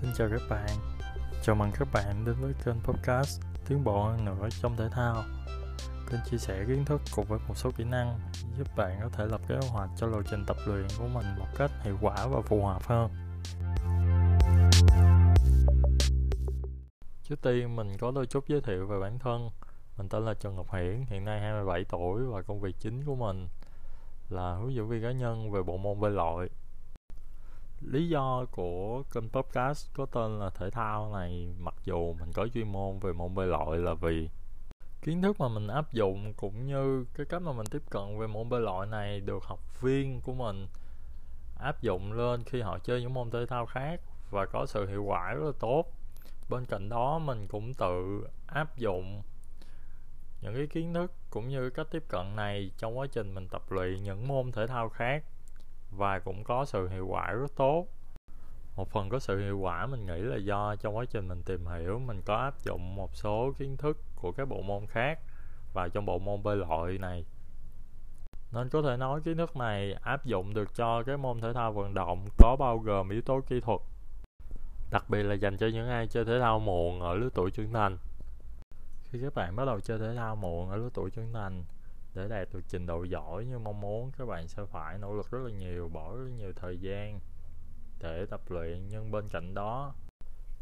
Xin chào các bạn. Chào mừng các bạn đến với kênh podcast Tiến bộ hơn nữa trong thể thao. Kênh chia sẻ kiến thức cùng với một số kỹ năng giúp bạn có thể lập kế hoạch cho lộ trình tập luyện của mình một cách hiệu quả và phù hợp hơn. Trước tiên mình có đôi chút giới thiệu về bản thân. Mình tên là Trần Ngọc Hiển, hiện nay 27 tuổi và công việc chính của mình là hướng dẫn viên cá nhân về bộ môn bơi lội lý do của kênh podcast có tên là thể thao này, mặc dù mình có chuyên môn về môn bơi lội là vì kiến thức mà mình áp dụng cũng như cái cách mà mình tiếp cận về môn bơi lội này được học viên của mình áp dụng lên khi họ chơi những môn thể thao khác và có sự hiệu quả rất là tốt. Bên cạnh đó, mình cũng tự áp dụng những cái kiến thức cũng như cách tiếp cận này trong quá trình mình tập luyện những môn thể thao khác và cũng có sự hiệu quả rất tốt. Một phần có sự hiệu quả mình nghĩ là do trong quá trình mình tìm hiểu, mình có áp dụng một số kiến thức của các bộ môn khác vào trong bộ môn bơi lội này. Nên có thể nói kiến thức này áp dụng được cho cái môn thể thao vận động có bao gồm yếu tố kỹ thuật, đặc biệt là dành cho những ai chơi thể thao muộn ở lứa tuổi trưởng thành. Khi các bạn bắt đầu chơi thể thao muộn ở lứa tuổi trưởng thành để đạt được trình độ giỏi như mong muốn các bạn sẽ phải nỗ lực rất là nhiều, bỏ rất nhiều thời gian để tập luyện. Nhưng bên cạnh đó,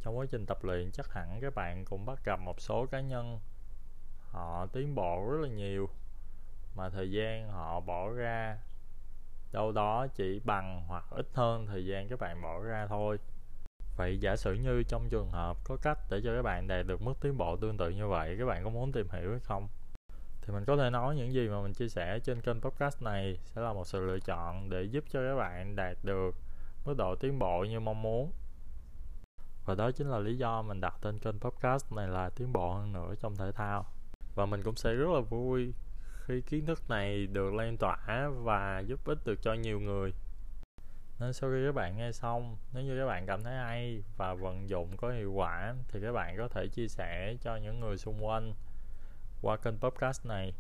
trong quá trình tập luyện chắc hẳn các bạn cũng bắt gặp một số cá nhân, họ tiến bộ rất là nhiều mà thời gian họ bỏ ra đâu đó chỉ bằng hoặc ít hơn thời gian các bạn bỏ ra thôi. Vậy giả sử như trong trường hợp có cách để cho các bạn đạt được mức tiến bộ tương tự như vậy, các bạn có muốn tìm hiểu hay không? Thì mình có thể nói những gì mà mình chia sẻ trên kênh podcast này sẽ là một sự lựa chọn để giúp cho các bạn đạt được mức độ tiến bộ như mong muốn. Và đó chính là lý do mình đặt tên kênh podcast này là tiến bộ hơn nữa trong thể thao. Và mình cũng sẽ rất là vui khi kiến thức này được lan tỏa và giúp ích được cho nhiều người. Nên sau khi các bạn nghe xong, nếu như các bạn cảm thấy hay và vận dụng có hiệu quả, thì các bạn có thể chia sẻ cho những người xung quanh qua kênh podcast này.